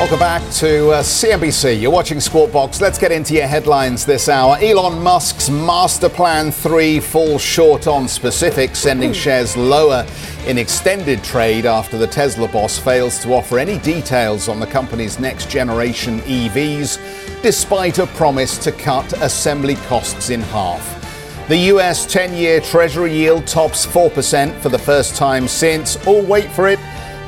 Welcome back to uh, CNBC. You're watching Squawk Box. Let's get into your headlines this hour. Elon Musk's Master Plan 3 falls short on specifics, sending shares lower in extended trade after the Tesla boss fails to offer any details on the company's next generation EVs, despite a promise to cut assembly costs in half. The US 10 year Treasury yield tops 4% for the first time since, oh, wait for it,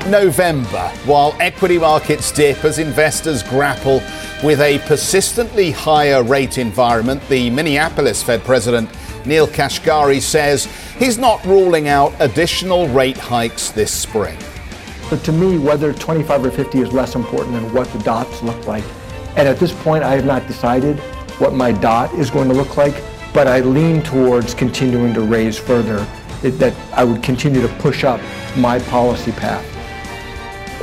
November, while equity markets dip as investors grapple with a persistently higher rate environment, the Minneapolis Fed President Neel Kashkari says he's not ruling out additional rate hikes this spring. But to me, whether 25 or 50 is less important than what the dots look like. And at this point, I have not decided what my dot is going to look like, but I lean towards continuing to raise further, that I would continue to push up my policy path.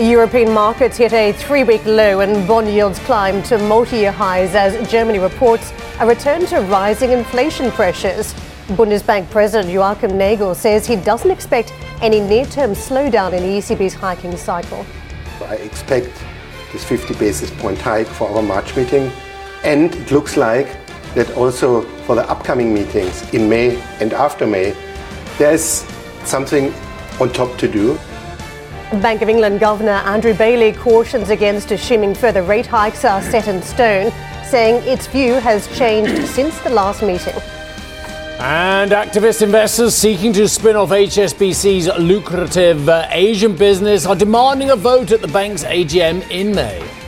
European markets hit a three week low and bond yields climbed to multi year highs as Germany reports a return to rising inflation pressures. Bundesbank President Joachim Nagel says he doesn't expect any near term slowdown in the ECB's hiking cycle. I expect this 50 basis point hike for our March meeting, and it looks like that also for the upcoming meetings in May and after May, there's something on top to do. Bank of England Governor Andrew Bailey cautions against assuming further rate hikes are set in stone, saying its view has changed since the last meeting. And activist investors seeking to spin off HSBC's lucrative uh, Asian business are demanding a vote at the bank's AGM in May.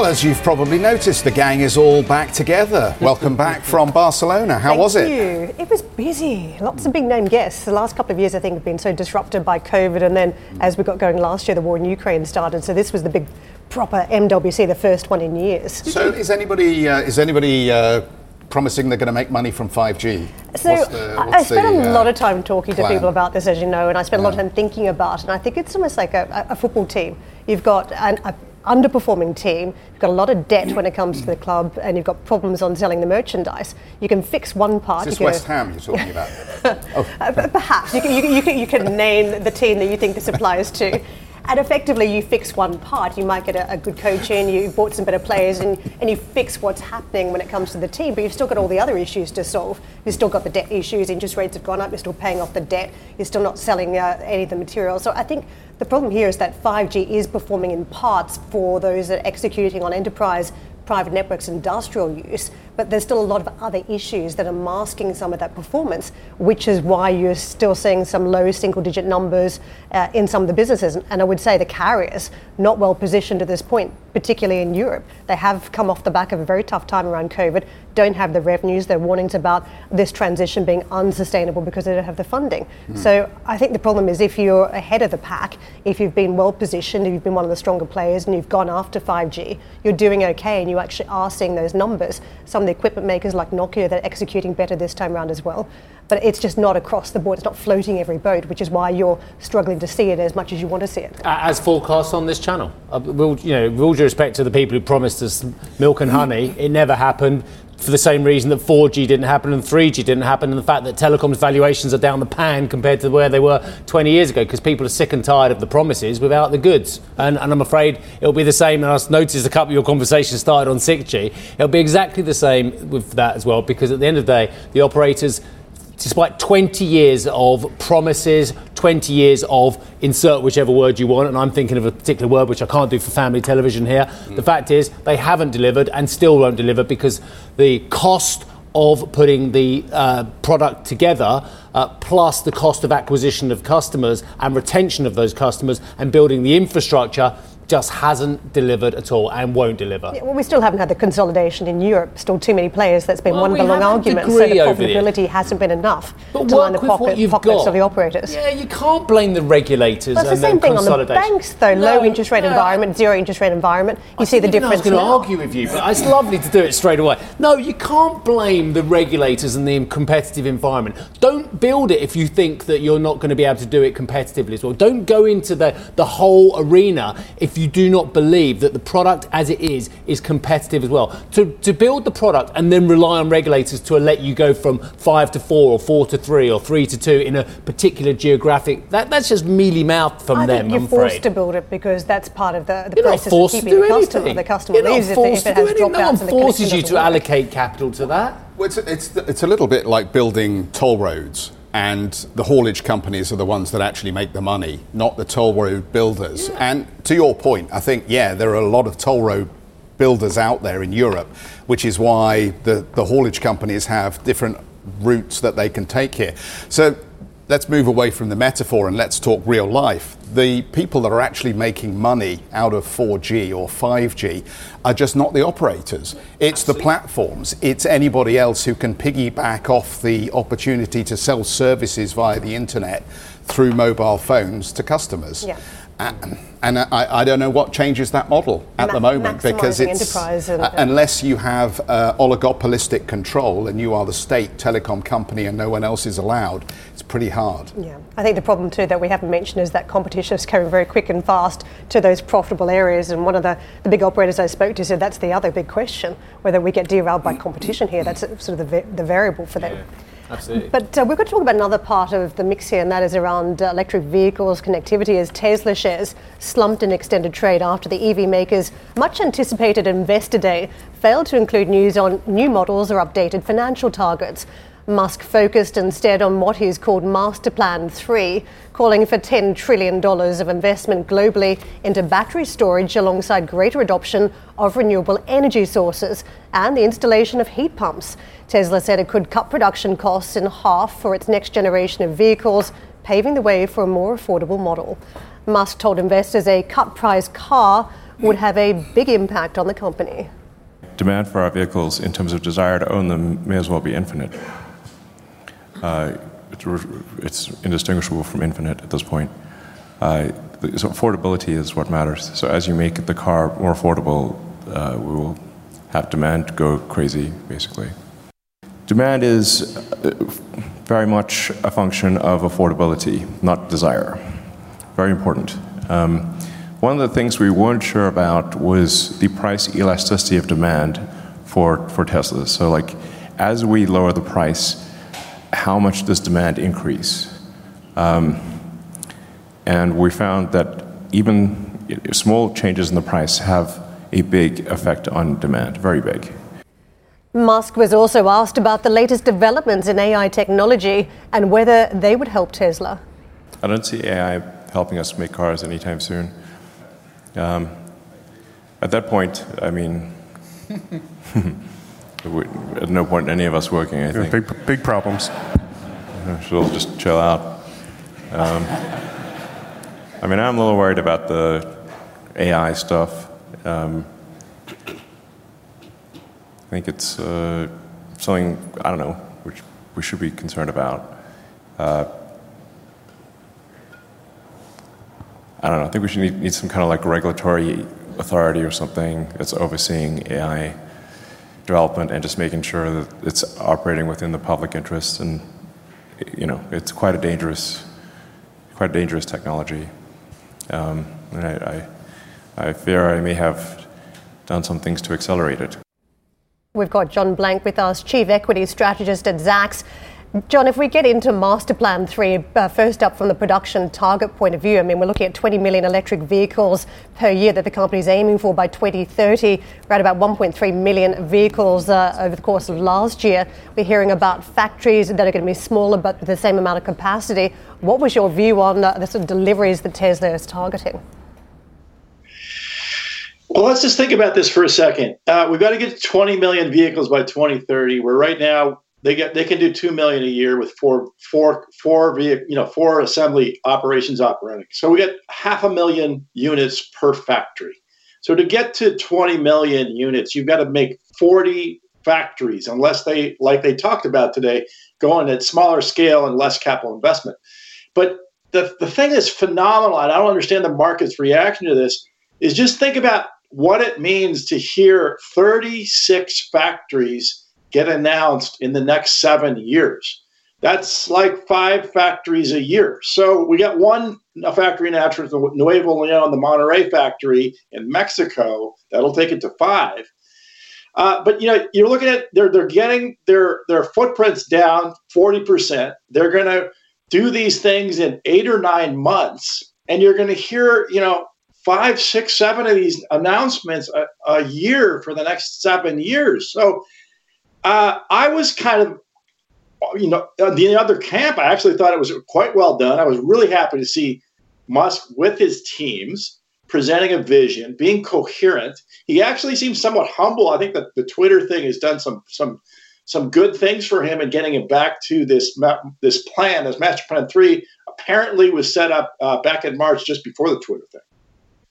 Well, as you've probably noticed, the gang is all back together. Welcome back from Barcelona. How Thank was it? You. It was busy. Lots of big name guests. The last couple of years, I think, have been so disrupted by COVID, and then as we got going last year, the war in Ukraine started. So this was the big, proper MWC, the first one in years. So, is anybody uh, is anybody uh, promising they're going to make money from 5G? So What's the- I- I spent the, a uh, lot of time talking to people about this, as you know, and I spent a lot of time thinking about it. And I think it's almost like a, a football team. You've got an a underperforming team, you've got a lot of debt when it comes to the club, and you've got problems on selling the merchandise. You can fix one part. Is this West Ham you're talking about? uh, perhaps you can, you, you, can, you can name the team that you think this applies to. And effectively, you fix one part. You might get a, a good coach in, you bought some better players, and, and you fix what's happening when it comes to the team. But you've still got all the other issues to solve. You've still got the debt issues, interest rates have gone up, you're still paying off the debt, you're still not selling uh, any of the materials. So I think the problem here is that 5G is performing in parts for those that are executing on enterprise private networks industrial use, but there's still a lot of other issues that are masking some of that performance, which is why you're still seeing some low single digit numbers uh, in some of the businesses. And I would say the carriers, not well positioned at this point, particularly in Europe. They have come off the back of a very tough time around COVID, don't have the revenues. There are warnings about this transition being unsustainable because they don't have the funding. So I think the problem is if you're ahead of the pack, if you've been well positioned, if you've been one of the stronger players and you've gone after 5G, you're doing okay and you actually are seeing those numbers. Some equipment makers like Nokia, that are executing better this time around as well. But it's just not across the board. It's not floating every boat, which is why you're struggling to see it as much as you want to see it. as forecast on this channel. Uh, we'll, you know, with all due respect to the people who promised us milk and honey, it never happened. For the same reason that 4G didn't happen and 3G didn't happen, and the fact that telecoms valuations are down the pan compared to where they were 20 years ago, because people are sick and tired of the promises without the goods. And, and I'm afraid it'll be the same. And I noticed a couple of your conversations started on 6G. It'll be exactly the same with that as well, because at the end of the day, the operators despite 20 years of promises, 20 years of insert whichever word you want, and I'm thinking of a particular word which I can't do for family television here. The fact is, they haven't delivered and still won't deliver because the cost of putting the uh, product together, uh, plus the cost of acquisition of customers and retention of those customers and building the infrastructure just hasn't delivered at all and won't deliver. Yeah, well, we still haven't had the consolidation in Europe. Still too many players. That's been Well, one of the long arguments. So the profitability hasn't been enough But to line the pocket, you've pockets got. of the operators. Yeah, you can't blame the regulators Well, it's and the same thing on the banks, though. No, Low interest rate no, environment, zero interest rate environment. You I see the didn't even know difference I was going to argue with you, but it's lovely to do it straight away. No, you can't blame the regulators and the competitive environment. Don't build it if you think that you're not going to be able to do it competitively as well. Don't go into the, the whole arena if you do not believe that the product as it is is competitive as well. To, to build the product and then rely on regulators to let you go from five to four or four to three or three to two in a particular geographic, that, that's just mealy mouth from I them, think you're I'm forced afraid. to build it because that's part of the, the You're not process forced of to keeping do the customer. anything. The customer You're leaves if, forced if it to do has anything. No one dropouts and the forces you to work. allocate capital to that. Well, it's, it's, it's a little bit like building toll roads, and the haulage companies are the ones that actually make the money, not the toll road builders. And to your point, I think, yeah, there are a lot of toll road builders out there in Europe, which is why the, the haulage companies have different routes that they can take here. So let's move away from the metaphor and let's talk real life. The people that are actually making money out of 4G or 5G are just not the operators. It's the platforms. It's anybody else who can piggyback off the opportunity to sell services via the internet through mobile phones to customers. Yeah. And, and I, I don't know what changes that model at Ma- the moment because it's enterprise and- uh, unless you have uh, oligopolistic control and you are the state telecom company and no one else is allowed, it's pretty hard. Yeah, I think the problem too that we haven't mentioned is that competition is coming very quick and fast to those profitable areas. And one of the, the big operators I spoke to said that's the other big question whether we get derailed by competition here. That's sort of the, the variable for them. Absolutely. But uh, we've got to talk about another part of the mix here, and that is around uh, electric vehicles connectivity. As Tesla shares slumped in extended trade after the EV makers' much anticipated Investor Day failed to include news on new models or updated financial targets. Musk focused instead on what he's called Master Plan 3, calling for $10 trillion of investment globally into battery storage alongside greater adoption of renewable energy sources and the installation of heat pumps. Tesla said it could cut production costs in half for its next generation of vehicles, paving the way for a more affordable model. Musk told investors a cut price car would have a big impact on the company. demand for our vehicles in terms of desire to own them may as well be infinite. Uh, it's, indistinguishable from infinite at this point. Uh, so affordability is what matters. So as you make the car more affordable, uh, we will have demand go crazy, basically. Demand is uh, very much a function of affordability, not desire. Very important. Um, one of the things we weren't sure about was the price elasticity of demand for, for Teslas. So, like, as we lower the price, how much does demand increase? Um, and we found that even small changes in the price have a big effect on demand, very big. Musk was also asked about the latest developments in AI technology and whether they would help Tesla. I don't see AI helping us make cars anytime soon. Um, at that point, I mean, we- at no point any of us working, I think. Big, big problems. Should all just chill out. Um, I mean, I'm a little worried about the AI stuff. Um, I think it's uh, something, I don't know, which we should be concerned about. Uh, I don't know, I think we should need, need some kind of like regulatory authority or something that's overseeing AI development and just making sure that it's operating within the public interest and you know it's quite a dangerous quite a dangerous technology um, and I, I, I fear I may have done some things to accelerate it We've got John Blank with us, Chief Equity Strategist at Zacks. John, if we get into Master Plan 3, uh, first up from the production target point of view, I mean, we're looking at 20 million electric vehicles per year that the company is aiming for by 2030. We're at about 1.3 million vehicles uh, over the course of last year. We're hearing about factories that are going to be smaller but the same amount of capacity. What was your view on uh, the sort of deliveries that Tesla is targeting? Well, let's just think about this for a second. Uh, we've got to get to 20 million vehicles by 2030. We're right now they get they can do two million a year with four four four you know four assembly operations operating. So we get half a million units per factory. So to get to 20 million units, you've got to make 40 factories, unless they like they talked about today, going at smaller scale and less capital investment. But the, the thing that's phenomenal, and I don't understand the market's reaction to this, is just think about what it means to hear 36 factories get announced in the next seven years. That's like five factories a year. So we got one factory announced, the Nuevo Leon, the Monterrey factory in Mexico. That'll take it to five. Uh, but you know, you're looking at they're they're getting their their footprints down 40%. They're going to do these things in eight or nine months, and you're going to hear you know five, six, seven of these announcements a, a year for the next seven years. So uh, I was kind of, you know, the other camp. I actually thought it was quite well done. I was really happy to see Musk with his teams presenting a vision, being coherent. He actually seems somewhat humble. I think that the Twitter thing has done some some some good things for him and getting him back to this this plan. This master plan three apparently was set up uh, back in March, just before the Twitter thing.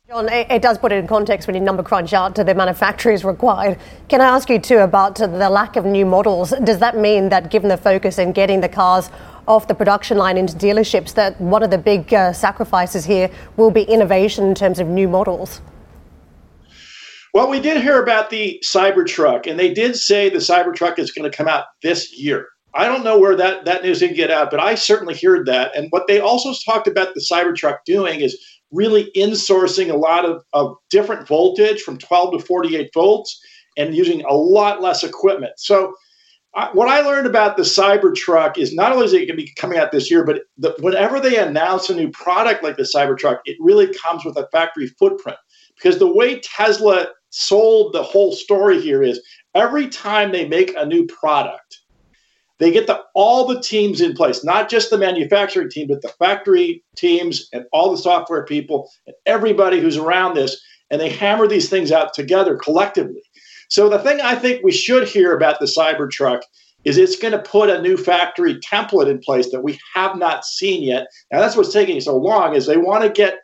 John, it, does put it in context when you number crunch out to the manufacturers required. Can I ask you too about the lack of new models? Does that mean that given the focus in getting the cars off the production line into dealerships, that one of the big uh, sacrifices here will be innovation in terms of new models? Well, we did hear about the Cybertruck, and they did say the Cybertruck is going to come out this year. I don't know where that, that news did get out, but I certainly heard that. And what they also talked about the Cybertruck doing is really insourcing a lot of, of different voltage from 12 to 48 volts and using a lot less equipment. So, I, what I learned about the Cybertruck is not only is it going to be coming out this year, but the, whenever they announce a new product like the Cybertruck, it really comes with a factory footprint. Because the way Tesla sold the whole story here is every time they make a new product, they get the, all the teams in place, not just the manufacturing team, but the factory teams and all the software people and everybody who's around this. And they hammer these things out together collectively. So the thing I think we should hear about the Cybertruck is it's going to put a new factory template in place that we have not seen yet. Now that's what's taking so long is they want to get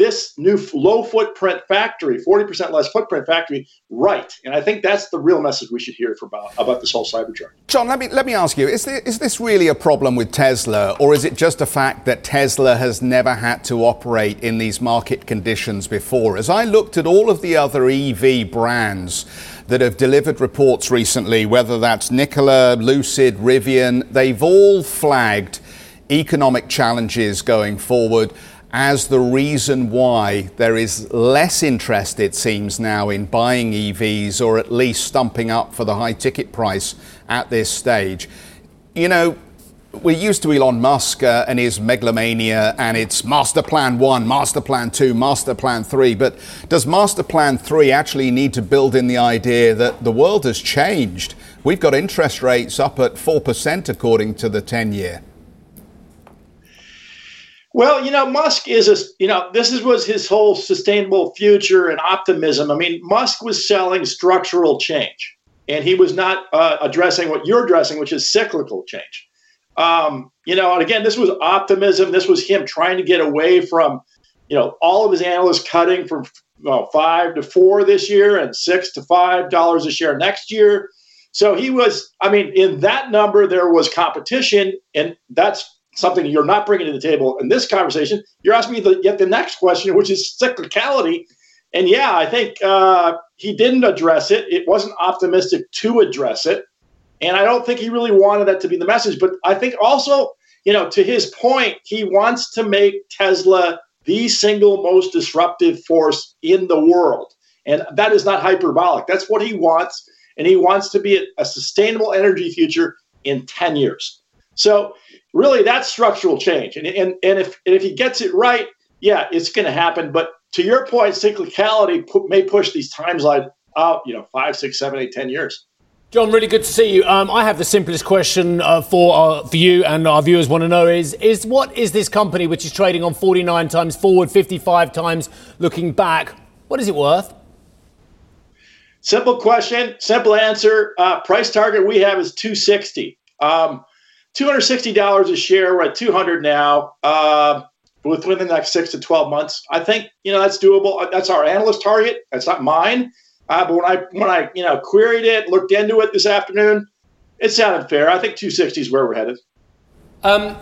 this new low footprint factory, 40% less footprint factory, right. And I think that's the real message we should hear about, uh, about this whole Cybertruck. John, let me, let me ask you is this, is this really a problem with Tesla, or is it just a fact that Tesla has never had to operate in these market conditions before? As I looked at all of the other EV brands, that have delivered reports recently, whether that's Nikola, Lucid, Rivian, they've all flagged economic challenges going forward as the reason why there is less interest, it seems now, in buying EVs or at least stumping up for the high ticket price at this stage. You know, we're used to Elon Musk uh, and his megalomania and its Master Plan 1, Master Plan 2, Master Plan 3. But does Master Plan 3 actually need to build in the idea that the world has changed? We've got interest rates up at 4% according to the 10 year. Well, you know, Musk is a, you know, this is, was his whole sustainable future and optimism. I mean, Musk was selling structural change, and he was not uh, addressing what you're addressing, which is cyclical change. Um, you know, and again, this was optimism. This was him trying to get away from, you know, all of his analysts cutting from well, five to four this year and six to five dollars a share next year. So he was, I mean, in that number, there was competition, and that's something you're not bringing to the table in this conversation. You're asking me the, yet the next question, which is cyclicality. And yeah, I think uh, he didn't address it. It wasn't optimistic to address it. And I don't think he really wanted that to be the message. But I think also, you know, to his point, he wants to make Tesla the single most disruptive force in the world. And that is not hyperbolic. That's what he wants. And he wants to be a, a sustainable energy future in 10 years. So really that's structural change. And, and, and, if, and if he gets it right, yeah, it's going to happen. But to your point, cyclicality may push these timelines out, you know, five, six, seven, eight, ten years. John, really good to see you. Um, I have the simplest question uh, for uh, for you and our viewers want to know is is what is this company which is trading on 49 times forward, 55 times looking back? What is it worth? Simple question, simple answer. Uh, price target we have is 260. Um, $260 a share. We're at 200 now. Uh, within the next six to 12 months, I think you know that's doable. That's our analyst target. That's not mine. Uh, but when I when I you know queried it, looked into it this afternoon, it sounded fair. I think 260 is where we're headed. Um,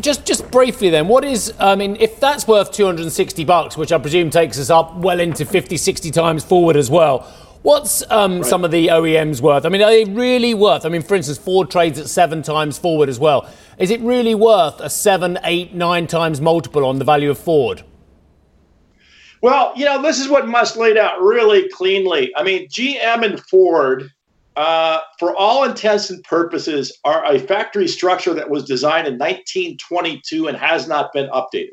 just just briefly then, what is I mean, if that's worth 260 bucks, which I presume takes us up well into 50, 60 times forward as well. What's um, right. some of the OEMs worth? I mean, are they really worth? I mean, for instance, Ford trades at seven times forward as well. Is it really worth a seven, eight, nine times multiple on the value of Ford? Well, you know, this is what Musk laid out really cleanly. I mean, GM and Ford, uh, for all intents and purposes, are a factory structure that was designed in 1922 and has not been updated.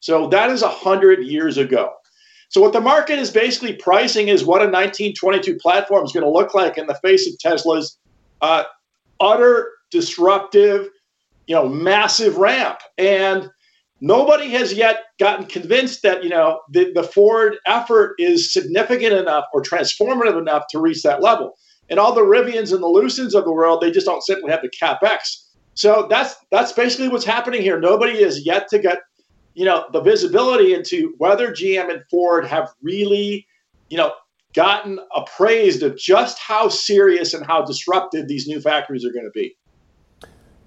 So that is 100 years ago. So what the market is basically pricing is what a 1922 platform is going to look like in the face of Tesla's uh, utter disruptive, you know, massive ramp. And nobody has yet gotten convinced that you know the, the Ford effort is significant enough or transformative enough to reach that level. And all the Rivians and the Lucids of the world, they just don't simply have the capex. So that's that's basically what's happening here. Nobody has yet to get you know, the visibility into whether GM and Ford have really, you know, gotten appraised of just how serious and how disruptive these new factories are going to be.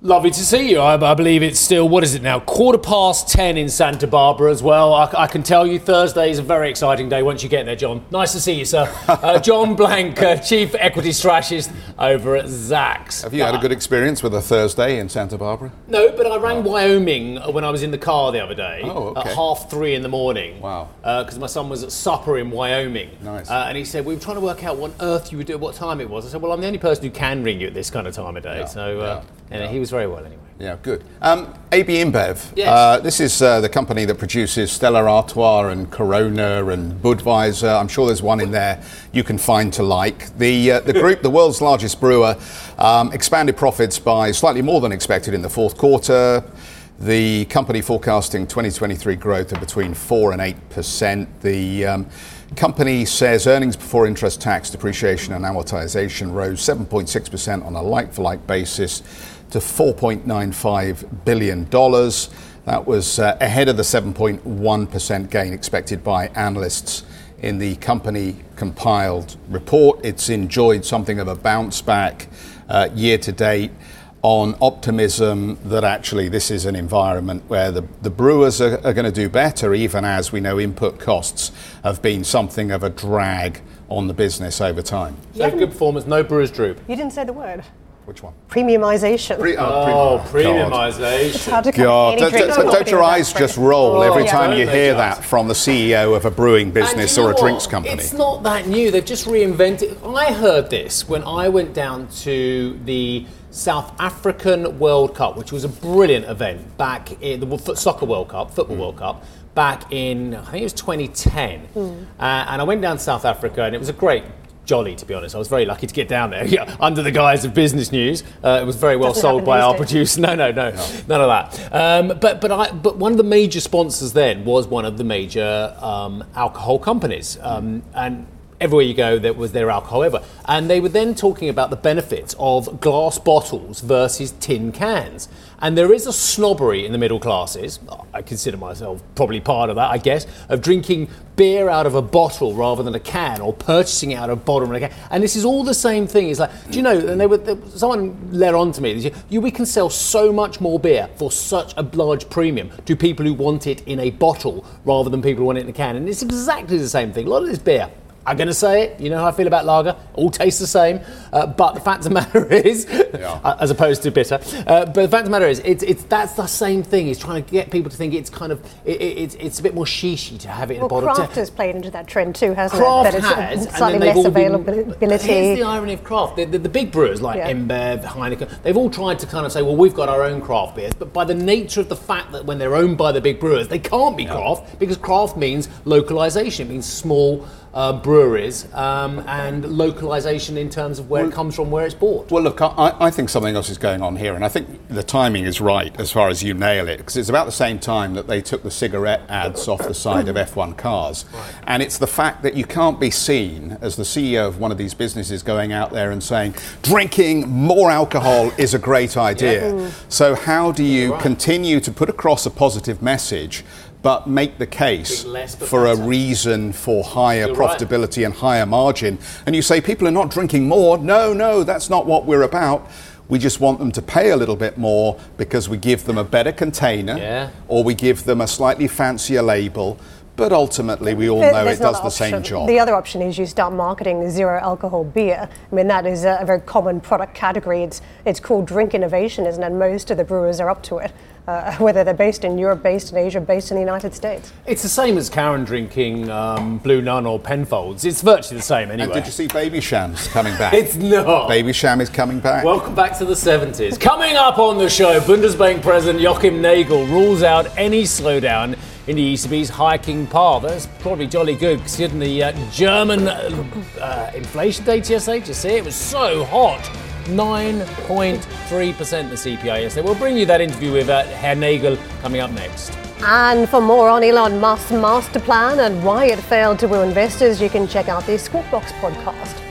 Lovely to see you. I, I, believe it's still, what is it now, quarter past 10 in Santa Barbara as well. I, I, can tell you Thursday is a very exciting day once you get there, John. Nice to see you, sir. Uh, John Blank, uh, Chief Equity Strategist over at Zacks. Have you had a good experience with a Thursday in Santa Barbara? No, but I rang oh. Wyoming when I was in the car the other day oh, okay. at half three in the morning. Wow. Because uh, my son was at supper in Wyoming. Nice. Uh, and he said, We were trying to work out what on earth you would do, at what time it was. I said, Well, I'm the only person who can ring you at this kind of time of day. Yeah. So, uh, yeah. Yeah. he was very well anyway. Yeah, good. Um, AB InBev. Yes. Uh, this is uh, the company that produces Stella Artois and Corona and Budweiser. I'm sure there's one in there you can find to like. The, uh, the group, the world's largest brewer, um, expanded profits by slightly more than expected in the fourth quarter. The company forecasting 2023 growth of between 4 and 8%. The um, company says earnings before interest, tax, depreciation, and amortization rose 7.6% on a like for like basis to $4.95 billion. That was uh, ahead of the 7.1% gain expected by analysts in the company compiled report. It's enjoyed something of a bounce back uh, year to date on optimism that actually this is an environment where the, the brewers are, are going to do better, even as we know input costs have been something of a drag on the business over time. So good performance, no brewers droop. You didn't say the word. Which one? Premiumization. Pre- uh, oh, oh premiumization. God, don't, don't, don't your eyes just roll Oh, every yeah. time you hear just? that from the CEO of a brewing business or a know drinks what? company? It's not that new. They've just reinvented. I heard this when I went down to the South African World Cup, which was a brilliant event back in the Soccer World Cup, Football mm. World Cup, back in I think it was 2010. Hmm. Uh, and I went down to South Africa, and it was a great. Jolly, to be honest. I was very lucky to get down there yeah, under the guise of business news. Uh, it was very well Doesn't sold by our days. producer. No, no, no, none of that. Um, but but I but one of the major sponsors then was one of the major um, alcohol companies, um, and everywhere you go there was their alcohol ever. And they were then talking about the benefits of glass bottles versus tin cans. And there is a snobbery in the middle classes. I consider myself probably part of that, I guess, of drinking beer out of a bottle rather than a can, or purchasing it out of a bottle and a can. And this is all the same thing. It's like, do you know? And they were they, someone led on to me. You, we can sell so much more beer for such a large premium to people who want it in a bottle rather than people who want it in a can. And it's exactly the same thing. A lot of this beer. I'm going to say it. You know how I feel about lager. All taste the same. Uh, but the fact of the matter is, uh, as opposed to bitter. Uh, but the fact of the matter is, it's, it's that's the same thing. It's trying to get people to think it's kind of it, it, it's, it's a bit more shishy to have it in Well, a bottle. craft has played into that trend too, hasn't Craft it? That has, it's and slightly they've less all been- availability. Here's the irony of craft. The, the, the big brewers like Yeah. InBev, Heineken, they've all tried to kind of say, well, we've got our own craft beers. But by the nature of the fact that when they're owned by the big brewers, they can't be craft because craft means localization. It means small uh, breweries um, and localization in terms of where it comes from, where it's bought. Well, look, I, I think something else is going on here, and I think the timing is right as far as you nail it, because it's about the same time that they took the cigarette ads off the side of F1 cars. Right. And it's the fact that you can't be seen as the CEO of one of these businesses going out there and saying, drinking more alcohol is a great idea. Yeah. So, how do you right. continue to put across a positive message? But make the case for a reason for higher You're profitability right. and higher margin. And you say people are not drinking more. No, no, that's not what we're about. We just want them to pay a little bit more because we give them a better container yeah. or we give them a slightly fancier label. But ultimately, we all know it does the option. same job. The other option is you start marketing zero alcohol beer. I mean, that is a very common product category. It's, it's called drink innovation, isn't it? Most of the brewers are up to it uh, whether they're based in Europe, based in Asia, based in the United States. It's the same as Karen drinking um, Blue Nun or Penfolds. It's virtually the same anyway. And did you see Babycham's coming back? it's not. Babycham is coming back. Welcome back to the 70s. coming up on the show, Bundesbank President Joachim Nagel rules out any slowdown in the ECB's hiking path. That's probably jolly good considering the uh, German uh, inflation data yesterday. Did you see it? It was so hot. 9.3% the CPI yesterday. We'll bring you that interview with uh, Herr Nagel coming up next. And for more on Elon Musk's master plan and why it failed to woo investors, you can check out the Squawk Box podcast.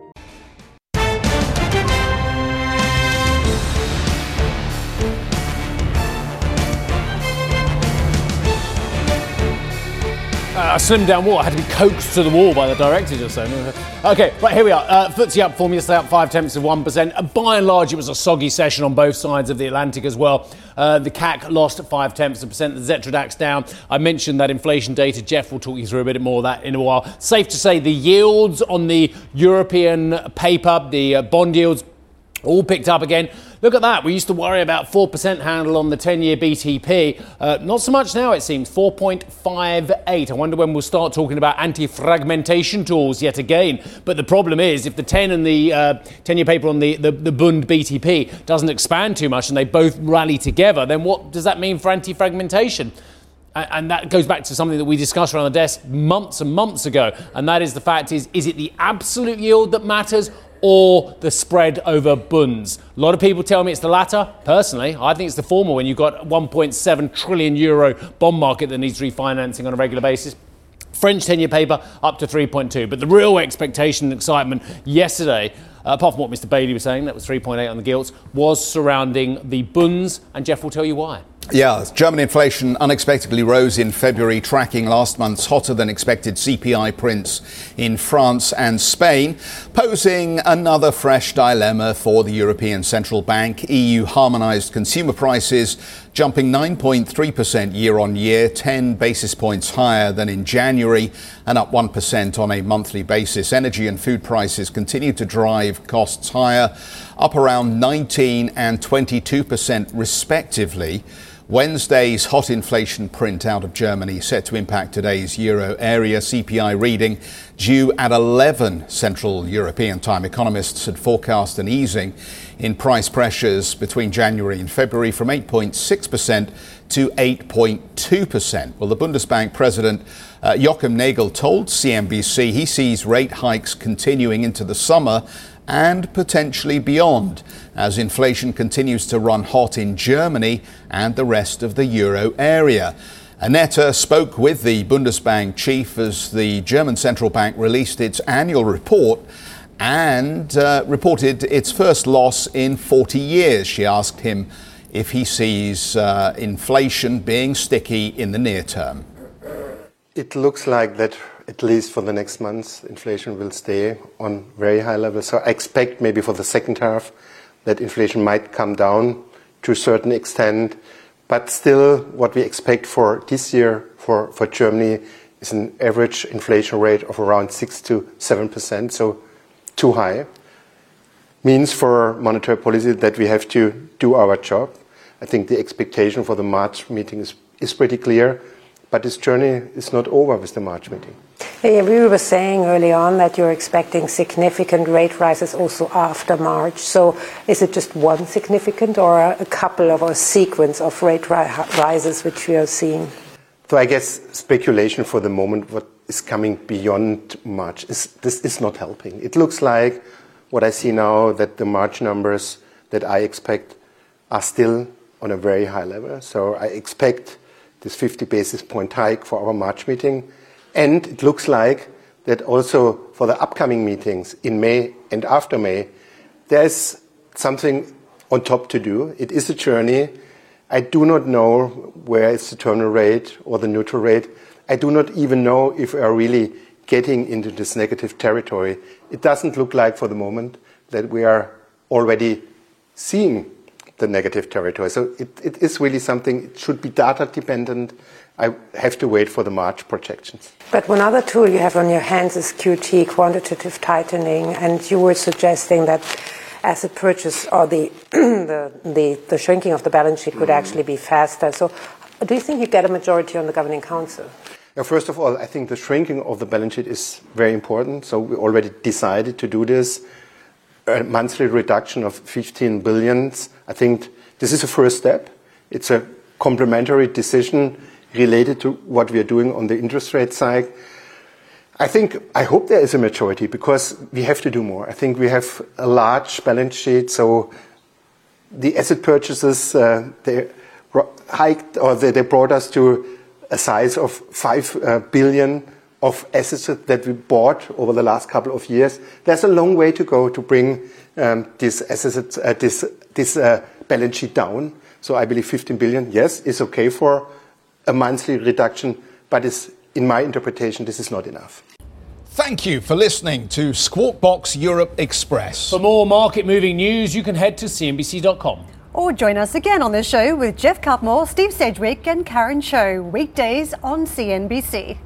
a slimmed down wall. I had to be coaxed to the wall by the director just then. Okay, right, here we are. Uh, FTSE up form yesterday, up five tenths of 1%. Uh, by and large, it was a soggy session on both sides of the Atlantic as well. Uh, the CAC lost five tenths of a percent, the Xetra DAX down. I mentioned that inflation data. Geoff will talk you through a bit more of that in a while. Safe to say the yields on the European paper, the uh, bond yields, all picked up again. Look at that. We used to worry about 4% handle on the 10 year BTP. Uh, not so much now, it seems. 4.58. I wonder when we'll start talking about anti fragmentation tools yet again. But the problem is, if the 10 and the uh, 10 year paper on the, the, the Bund BTP doesn't expand too much and they both rally together, then what does that mean for anti fragmentation? And that goes back to something that we discussed around the desk months and months ago and that is the fact is is it the absolute yield that matters or the spread over bunds. A lot of people tell me it's the latter. Personally, I think it's the former when you've got 1.7 trillion euro bond market that needs refinancing on a regular basis. French 10 year paper up to 3.2. But the real expectation and excitement yesterday, uh, apart from what Mr. Bailey was saying, that was 3.8 on the gilts, was surrounding the bunds, and Geoff will tell you why. Yeah, German inflation unexpectedly rose in February, tracking last month's hotter than expected CPI prints in France and Spain, posing another fresh dilemma for the European Central Bank. EU harmonized consumer prices jumping 9.3% year on year, 10 basis points higher than in January, and up 1% on a monthly basis. Energy and food prices continue to drive costs higher, up around 19 and 22% respectively. Wednesday's hot inflation print out of Germany set to impact today's euro area CPI reading due at 11 Central European time. Economists had forecast an easing in price pressures between January and February from 8.6% to 8.2%. Well, the Bundesbank president uh, Joachim Nagel told CNBC he sees rate hikes continuing into the summer and potentially beyond as inflation continues to run hot in Germany and the rest of the euro area. Annette spoke with the Bundesbank chief as the German central bank released its annual report and uh, reported its first loss in 40 years. She asked him if he sees uh, inflation being sticky in the near term. It looks like that at least for the next months, inflation will stay on very high levels. So I expect maybe for the second half that inflation might come down to a certain extent. But still, what we expect for this year for, for Germany is an average inflation rate of around 6 to 7%, so too high. Means for monetary policy that we have to do our job. I think the expectation for the March meeting is, is pretty clear, but this journey is not over with the March meeting. Yeah, we were saying early on that you're expecting significant rate rises also after March. So is it just one significant or a couple of a sequence of rate ri- rises which we are seeing? So I guess speculation for the moment, what is coming beyond March, is, this is not helping. It looks like what I see now that the March numbers that I expect are still on a very high level. So I expect this 50 basis point hike for our March meeting and it looks like that also for the upcoming meetings in May and after May, there's something on top to do. It is a journey. I do not know where is the terminal rate or the neutral rate. I do not even know if we are really getting into this negative territory. It doesn't look like for the moment that we are already seeing the negative territory. So it, it is really something, it should be data dependent. I have to wait for the March projections. But one other tool you have on your hands is QT, quantitative tightening, and you were suggesting that asset purchase or the, the, the, the, shrinking of the balance sheet could mm. actually be faster. So do you think you get a majority on the governing council? Yeah, first of all, I think the shrinking of the balance sheet is very important. So we already decided to do this. A monthly reduction of 15 billions. I think this is a first step. It's a complementary decision related to what we are doing on the interest rate side. I think, I hope there is a majority because we have to do more. I think we have a large balance sheet, so the asset purchases, uh, they hiked or they, they, brought us to a size of 5 uh, billion of assets that we bought over the last couple of years. There's a long way to go to bring um, this, assets, uh, this, this uh, balance sheet down. So I believe 15 billion, yes, is okay for a monthly reduction, but is, in my interpretation, this is not enough. Thank you for listening to Squawk Box Europe Express. For more market moving news, you can head to CNBC.com. Or join us again on the show with Geoff Cutmore, Steve Sedgwick, and Karen Tso, weekdays on CNBC.